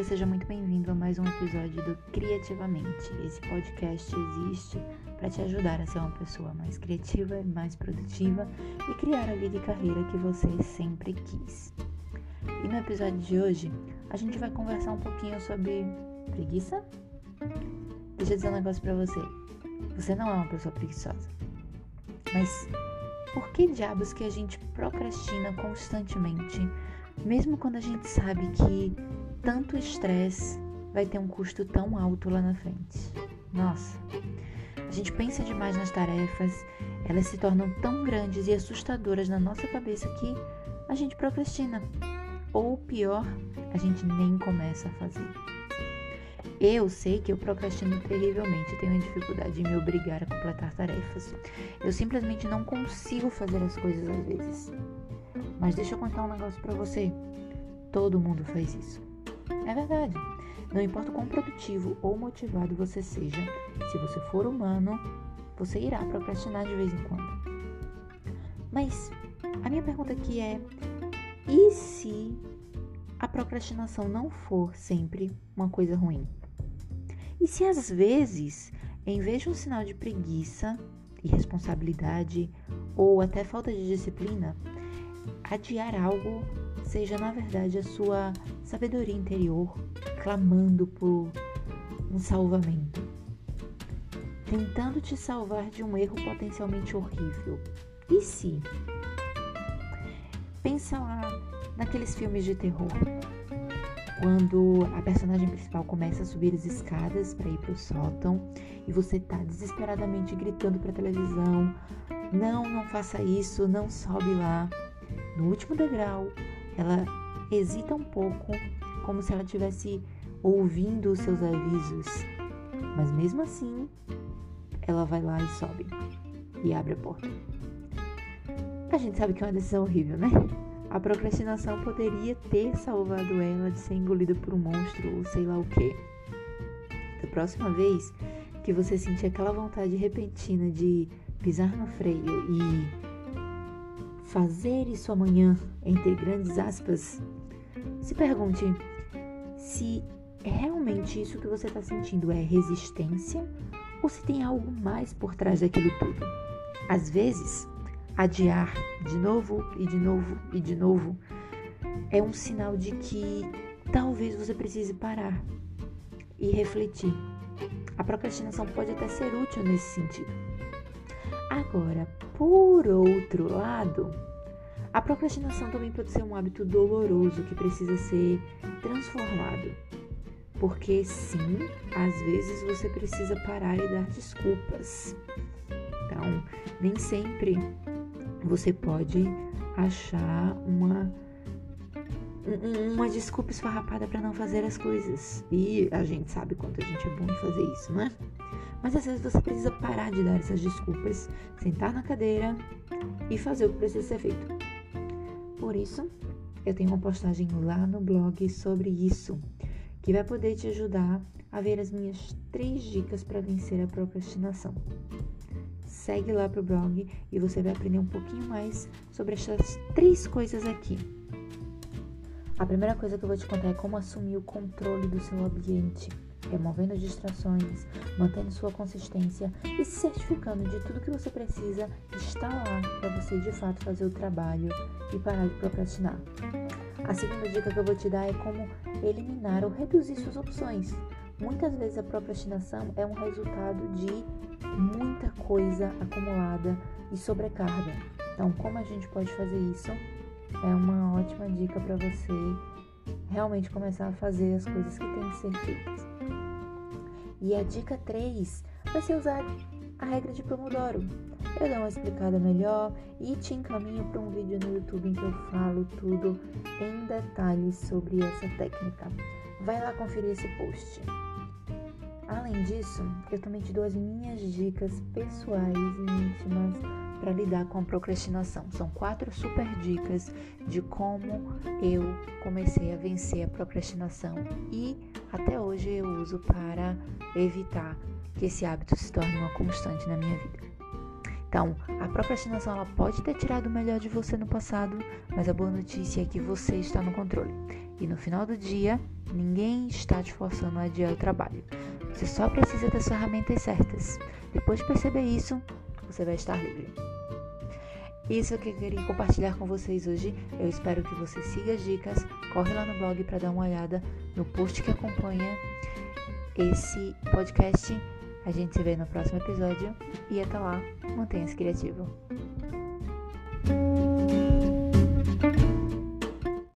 dia, seja muito bem-vindo a mais um episódio do Criativamente. Esse podcast existe para te ajudar a ser uma pessoa mais criativa, mais produtiva e criar a vida e carreira que você sempre quis. E no episódio de hoje, a gente vai conversar um pouquinho sobre preguiça. Deixa eu dizer um negócio para você. Você não é uma pessoa preguiçosa. Mas por que diabos que a gente procrastina constantemente, mesmo quando a gente sabe que tanto estresse vai ter um custo tão alto lá na frente? Nossa, a gente pensa demais nas tarefas, elas se tornam tão grandes e assustadoras na nossa cabeça que a gente procrastina. Ou pior, a gente nem começa a fazer. Eu sei que eu procrastino terrivelmente, tenho dificuldade de me obrigar a completar tarefas. Eu simplesmente não consigo fazer as coisas às vezes. Mas deixa eu contar um negócio para você. Todo mundo faz isso. É verdade. Não importa quão produtivo ou motivado você seja, se você for humano, você irá procrastinar de vez em quando. Mas a minha pergunta aqui é: e se a procrastinação não for sempre uma coisa ruim? E se às vezes, em vez de um sinal de preguiça, irresponsabilidade ou até falta de disciplina, adiar algo seja na verdade a sua sabedoria interior clamando por um salvamento, tentando te salvar de um erro potencialmente horrível. E se? Pensa lá naqueles filmes de terror quando a personagem principal começa a subir as escadas para ir para o sótão e você tá desesperadamente gritando para a televisão: "Não, não faça isso, não sobe lá". No último degrau, ela hesita um pouco, como se ela estivesse ouvindo os seus avisos. Mas mesmo assim, ela vai lá e sobe e abre a porta. A gente sabe que é uma decisão horrível, né? A procrastinação poderia ter salvado ela de ser engolida por um monstro ou sei lá o que. Da próxima vez que você sentir aquela vontade repentina de pisar no freio e fazer isso amanhã, entre grandes aspas, se pergunte se realmente isso que você está sentindo é resistência ou se tem algo mais por trás daquilo tudo. Às vezes, adiar de novo e de novo e de novo é um sinal de que talvez você precise parar e refletir. A procrastinação pode até ser útil nesse sentido. Agora, por outro lado, a procrastinação também pode ser um hábito doloroso que precisa ser transformado. Porque sim, às vezes você precisa parar e dar desculpas. Então, nem sempre você pode achar uma uma desculpa esfarrapada para não fazer as coisas. E a gente sabe quanto a gente é bom em fazer isso, né? Mas às vezes você precisa parar de dar essas desculpas, sentar na cadeira e fazer o que precisa ser feito. Por isso, eu tenho uma postagem lá no blog sobre isso, que vai poder te ajudar a ver as minhas três dicas para vencer a procrastinação segue lá pro blog e você vai aprender um pouquinho mais sobre essas três coisas aqui. A primeira coisa que eu vou te contar é como assumir o controle do seu ambiente, removendo distrações, mantendo sua consistência e se certificando de tudo que você precisa está lá para você de fato fazer o trabalho e parar de procrastinar. A segunda dica que eu vou te dar é como eliminar ou reduzir suas opções. Muitas vezes a procrastinação é um resultado de muita coisa acumulada e sobrecarga. Então, como a gente pode fazer isso? É uma ótima dica para você realmente começar a fazer as coisas que têm que ser feitas. E a dica 3 vai ser usar a regra de Pomodoro. Eu dou uma explicada melhor e te encaminho para um vídeo no YouTube em que eu falo tudo em detalhes sobre essa técnica. Vai lá conferir esse post. Além disso, eu também te dou as minhas dicas pessoais e íntimas para lidar com a procrastinação. São quatro super dicas de como eu comecei a vencer a procrastinação e até hoje eu uso para evitar que esse hábito se torne uma constante na minha vida. Então, a procrastinação ela pode ter tirado o melhor de você no passado, mas a boa notícia é que você está no controle. E no final do dia, ninguém está te forçando a adiar o trabalho. Você só precisa das ferramentas certas. Depois de perceber isso, você vai estar livre. Isso é o que eu queria compartilhar com vocês hoje. Eu espero que você siga as dicas. Corre lá no blog para dar uma olhada no post que acompanha esse podcast. A gente se vê no próximo episódio e até lá, mantenha-se criativo.